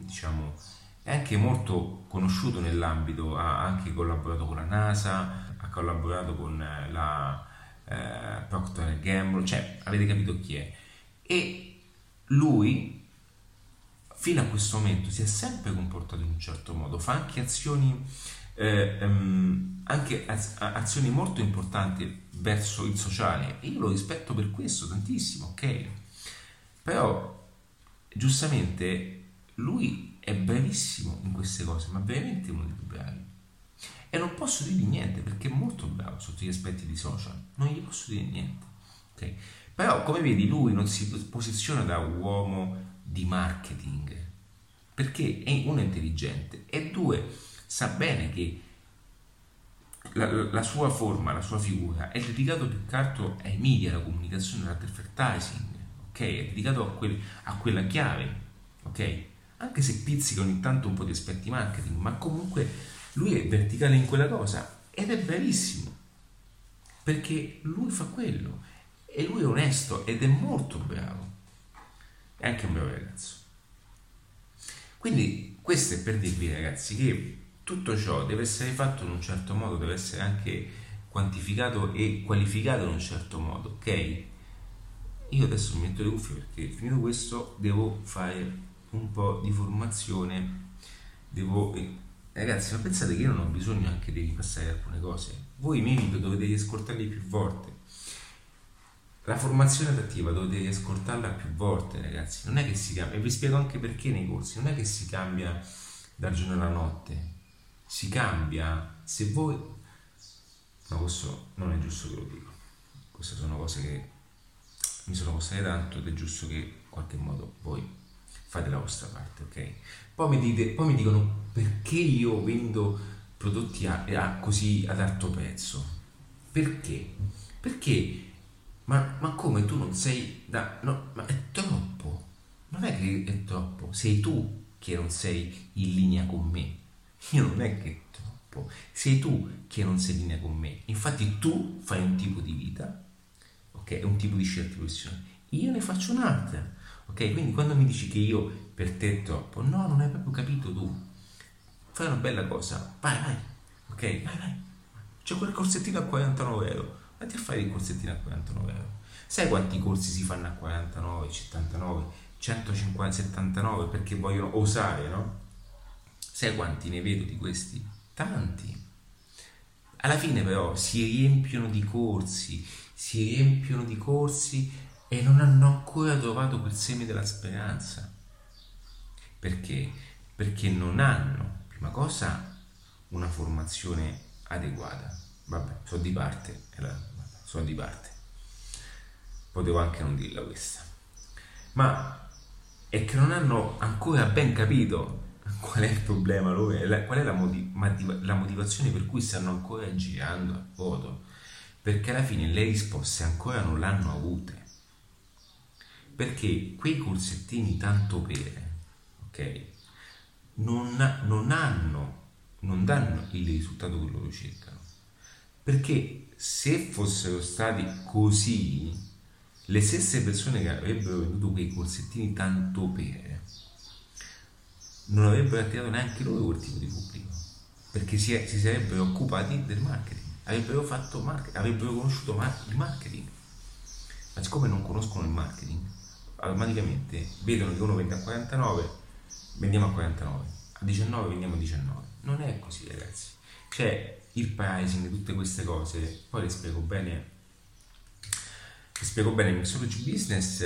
diciamo, è anche molto conosciuto nell'ambito, ha anche collaborato con la NASA, ha collaborato con la eh, Procter Gamble, cioè avete capito chi è. E lui fino a questo momento si è sempre comportato in un certo modo, fa anche azioni eh, ehm, anche azioni molto importanti verso il sociale e io lo rispetto per questo tantissimo, ok? Però giustamente lui è bravissimo in queste cose, ma veramente uno dei più bravi. E non posso dirgli niente perché è molto bravo sotto gli aspetti di social, non gli posso dire niente. ok? Però come vedi lui non si posiziona da uomo di marketing perché è uno intelligente e due sa bene che la, la, sua forma, la sua figura è dedicato più che altro ai media, alla comunicazione, all'advertising, ok? È dedicato a, quel, a quella chiave, ok? Anche se pizzica ogni tanto un po' di aspetti marketing, ma comunque lui è verticale in quella cosa ed è bravissimo perché lui fa quello e lui è onesto ed è molto bravo. È anche un bravo ragazzo. Quindi questo è per dirvi ragazzi che tutto ciò deve essere fatto in un certo modo, deve essere anche quantificato e qualificato in un certo modo, ok? Io adesso mi metto le cuffie perché finito questo devo fare un po' di formazione, devo... Eh, ragazzi, ma pensate che io non ho bisogno anche di ripassare alcune cose. Voi i miei video dovete ascoltarli più volte. La formazione adattiva dovete ascoltarla più volte, ragazzi. Non è che si cambia, e vi spiego anche perché nei corsi, non è che si cambia dal giorno alla notte. Si cambia se voi... Ma questo non è giusto che lo dico. Queste sono cose che mi sono costate tanto ed è giusto che in qualche modo voi fate la vostra parte, ok? Poi mi, dite, poi mi dicono perché io vendo prodotti a, a, così ad alto prezzo? Perché? Perché? Ma, ma, come tu non sei da... No, ma è troppo. Non è che è troppo, sei tu che non sei in linea con me. Io non è che è troppo, sei tu che non sei in linea con me. Infatti tu fai un tipo di vita ok? Un tipo di scelta professionale. Io ne faccio un'altra, ok? Quindi quando mi dici che io per te è troppo, no, non hai proprio capito tu. Fai una bella cosa, vai, vai, ok? Vai, vai. C'è quel corsettino a 49 euro, vatti a fare il corsettino a 49 euro. Sai quanti corsi si fanno a 49, 79, 150, 79 perché vogliono osare, no? Sai quanti ne vedo di questi? Tanti. Alla fine però si riempiono di corsi, si riempiono di corsi e non hanno ancora trovato quel seme della speranza. Perché? Perché non hanno, prima cosa, una formazione adeguata. Vabbè, so di parte, so di parte. Potevo anche non dirla questa. Ma è che non hanno ancora ben capito qual è il problema loro, qual è la, motiv- la motivazione per cui stanno ancora girando a vuoto perché alla fine le risposte ancora non l'hanno avute. Perché quei corsettini tanto per, ok, non, non hanno, non danno il risultato che loro cercano. Perché se fossero stati così, le stesse persone che avrebbero venduto quei corsettini tanto per, non avrebbero attirato neanche loro quel tipo di pubblico, perché si, si sarebbero occupati del marketing avrebbero fatto marketing, avrebbero conosciuto il marketing. Ma siccome non conoscono il marketing, automaticamente vedono che uno vende a 49, vendiamo a 49, a 19 vendiamo a 19. Non è così, ragazzi. C'è il pricing, tutte queste cose, poi le spiego bene. Vi spiego bene il Mixology Business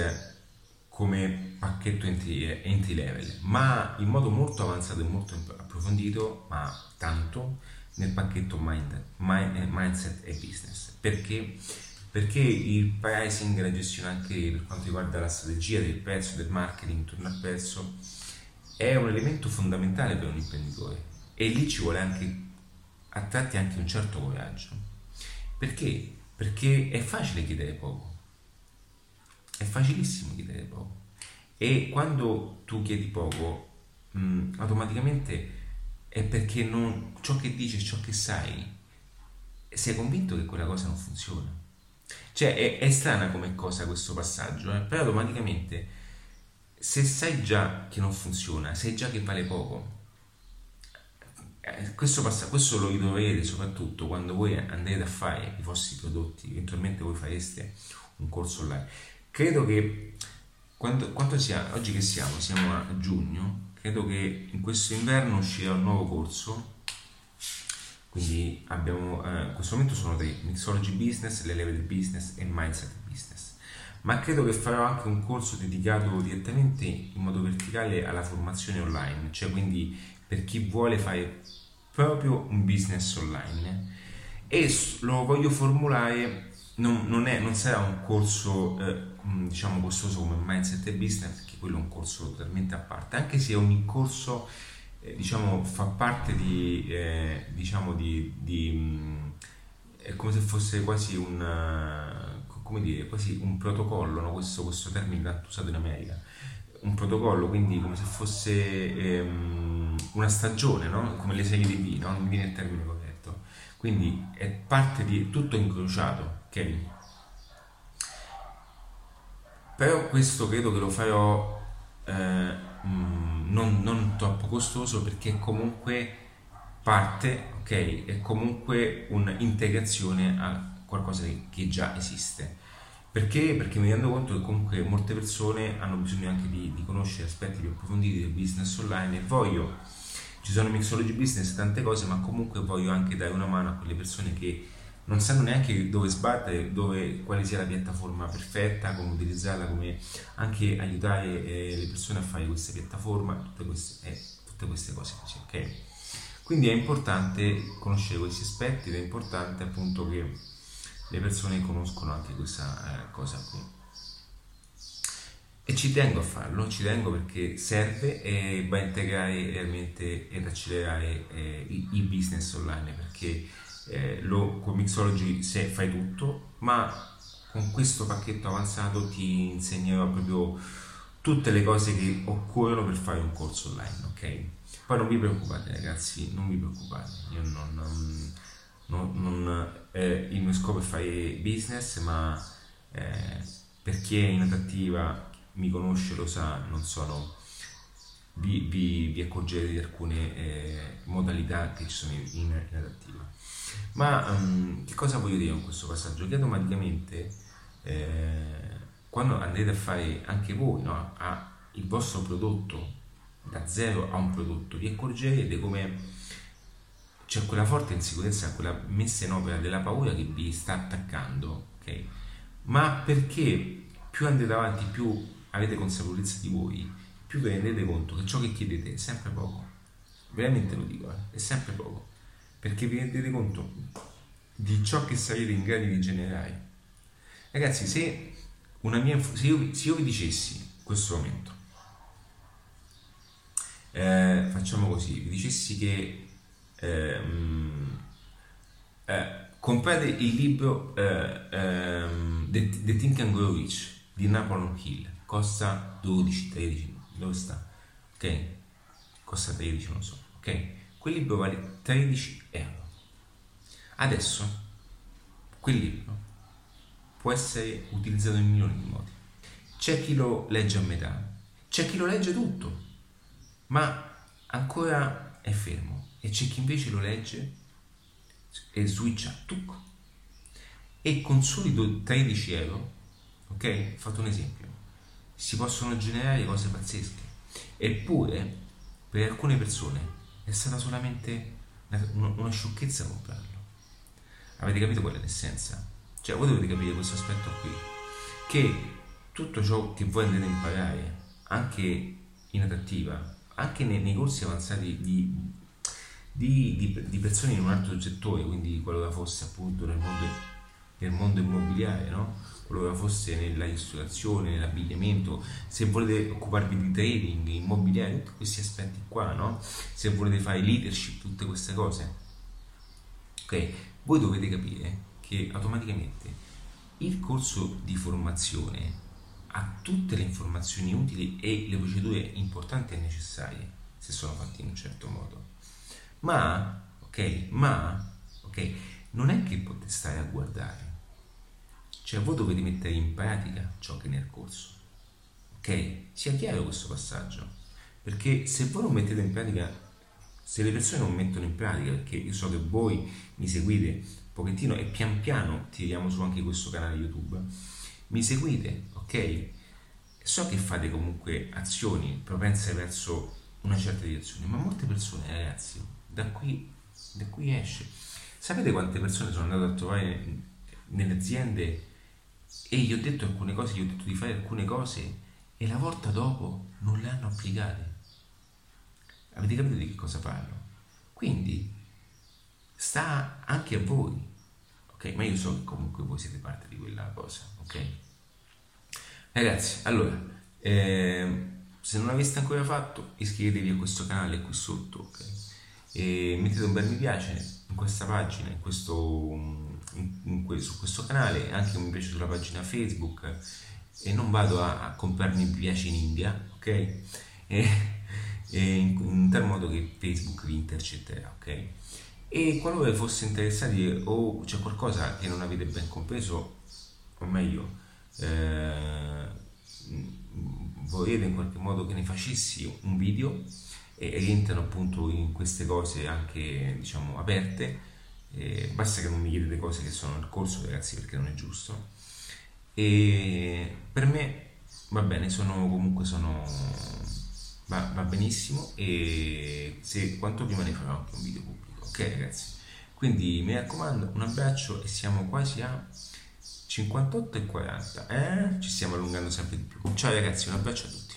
come pacchetto entry, entry level, ma in modo molto avanzato e molto approfondito, ma tanto nel pacchetto mind, mind, eh, Mindset e Business. Perché? Perché il pricing, la gestione anche per quanto riguarda la strategia del prezzo, del marketing intorno al prezzo, è un elemento fondamentale per un imprenditore e lì ci vuole anche a tratti anche un certo coraggio. Perché? Perché è facile chiedere poco, è facilissimo chiedere poco e quando tu chiedi poco, mh, automaticamente è perché non, ciò che dici, ciò che sai, sei convinto che quella cosa non funziona. Cioè è, è strana come cosa questo passaggio, eh? però automaticamente se sai già che non funziona, sai già che vale poco, eh, questo, passa, questo lo ritroverete soprattutto quando voi andrete a fare i vostri prodotti, eventualmente voi fareste un corso online. Credo che quando, quando sia, oggi che siamo, siamo a giugno, credo che in questo inverno uscirà un nuovo corso quindi abbiamo eh, in questo momento sono tre mixology business, le leve del business e mindset business ma credo che farò anche un corso dedicato direttamente in modo verticale alla formazione online cioè quindi per chi vuole fare proprio un business online e lo voglio formulare non, non, è, non sarà un corso eh, diciamo costoso come mindset e business perché quello è un corso totalmente a parte anche se ogni corso eh, diciamo fa parte di eh, diciamo di, di mh, è come se fosse quasi un come dire quasi un protocollo no? questo, questo termine tanto usato in America un protocollo quindi come se fosse ehm, una stagione no? come le serie tv no? non mi viene il termine quindi è parte di tutto incrociato, ok? però questo credo che lo farò eh, mm, non, non troppo costoso perché comunque parte, ok, è comunque un'integrazione a qualcosa che già esiste. Perché? Perché mi rendo conto che comunque molte persone hanno bisogno anche di, di conoscere aspetti più approfonditi del business online e voglio, ci sono mixology business e tante cose, ma comunque voglio anche dare una mano a quelle persone che non sanno neanche dove sbattere, dove, quale sia la piattaforma perfetta, come utilizzarla, come anche aiutare eh, le persone a fare questa piattaforma, tutte queste, eh, tutte queste cose così, ok? Quindi è importante conoscere questi aspetti ed è importante appunto che le persone conoscono anche questa eh, cosa qui. E ci tengo a farlo, ci tengo perché serve e va a integrare realmente ed accelerare eh, i, i, business online perché eh, lo, con Mixology se fai tutto, ma con questo pacchetto avanzato ti insegnerò proprio tutte le cose che occorrono per fare un corso online, ok? Poi non vi preoccupate ragazzi, non vi preoccupate, io non non, non, eh, il mio scopo è fare business, ma eh, per chi è in adattiva mi conosce, lo sa, non sono, vi, vi, vi accorgerete di alcune eh, modalità che ci sono in, in, adattiva. Ma um, che cosa voglio dire con questo passaggio? Che automaticamente eh, quando andrete a fare anche voi no, a il vostro prodotto da zero a un prodotto, vi accorgerete come c'è quella forte insicurezza, quella messa in opera della paura che vi sta attaccando, ok? Ma perché più andate avanti, più avete consapevolezza di voi, più vi rendete conto che ciò che chiedete è sempre poco. Veramente lo dico, eh? è sempre poco. Perché vi rendete conto di ciò che sarete in grado di generare. Ragazzi, se, mia, se, io, se io vi dicessi in questo momento, eh, facciamo così, vi dicessi che ehm, eh, comprate il libro eh, ehm, The, The Think and Grow Rich di Napoleon Hill, costa 12, 13, dove sta? Ok? Costa 13, non so, ok? Quel libro vale 13 euro. Adesso, quel libro può essere utilizzato in milioni di modi. C'è chi lo legge a metà, c'è chi lo legge tutto, ma ancora è fermo e c'è chi invece lo legge e switcha tuc. e con soli 13 euro ok? Fatto un esempio. Si possono generare cose pazzesche. Eppure per alcune persone è stata solamente una, una sciocchezza comprarlo. Avete capito qual è l'essenza? cioè voi dovete capire questo aspetto qui. Che tutto ciò che voi andate a imparare anche in adattiva anche nei, nei corsi avanzati di di, di, di, persone in un altro settore, quindi qualora fosse appunto nel mondo, nel mondo immobiliare, no? qualora fosse nella ristorazione, nell'abbigliamento, se volete occuparvi di trading, immobiliare, tutti questi aspetti qua, no? se volete fare leadership, tutte queste cose, ok? Voi dovete capire che automaticamente il corso di formazione ha tutte le informazioni utili e le procedure importanti e necessarie se sono fatti in un certo modo ma, ok, ma, ok, non è che potete stare a guardare. Cioè voi dovete mettere in pratica ciò che è nel corso. Ok? Sia chiaro questo passaggio. Perché se voi non mettete in pratica, se le persone non mettono in pratica, perché io so che voi mi seguite un pochettino e pian piano tiriamo su anche questo canale YouTube, mi seguite, ok? So che fate comunque azioni propense verso una certa direzione, ma molte persone, ragazzi, da qui, da qui esce. Sapete quante persone sono andate a trovare nelle aziende e gli ho detto alcune cose, gli ho detto di fare alcune cose e la volta dopo non le hanno applicate. Avete capito di che cosa parlo? Quindi sta anche a voi, ok? Ma io so che comunque voi siete parte di quella cosa, ok? Ragazzi, allora, eh, se non l'aveste ancora fatto, iscrivetevi a questo canale qui sotto, ok? E mettete un bel mi piace in questa pagina, in questo, in, in, su questo canale, anche un mi piace sulla pagina Facebook e non vado a, a comprarmi mi piace in India, ok? E, e in, in, tal modo che Facebook vi intercetterà, ok? E qualora foste interessati o c'è qualcosa che non avete ben compreso, o meglio, eh, volete in qualche modo che ne facessi un video e rientrano appunto in queste cose anche diciamo aperte. Eh, basta che non mi chiedete cose che sono nel corso ragazzi perché non è giusto. E per me va bene sono comunque sono va, va benissimo. E se quanto prima ne farò anche un video pubblico ok ragazzi? Quindi mi raccomando un abbraccio e siamo quasi a 58 e 40 eh? ci stiamo allungando sempre di più. Ciao ragazzi un abbraccio a tutti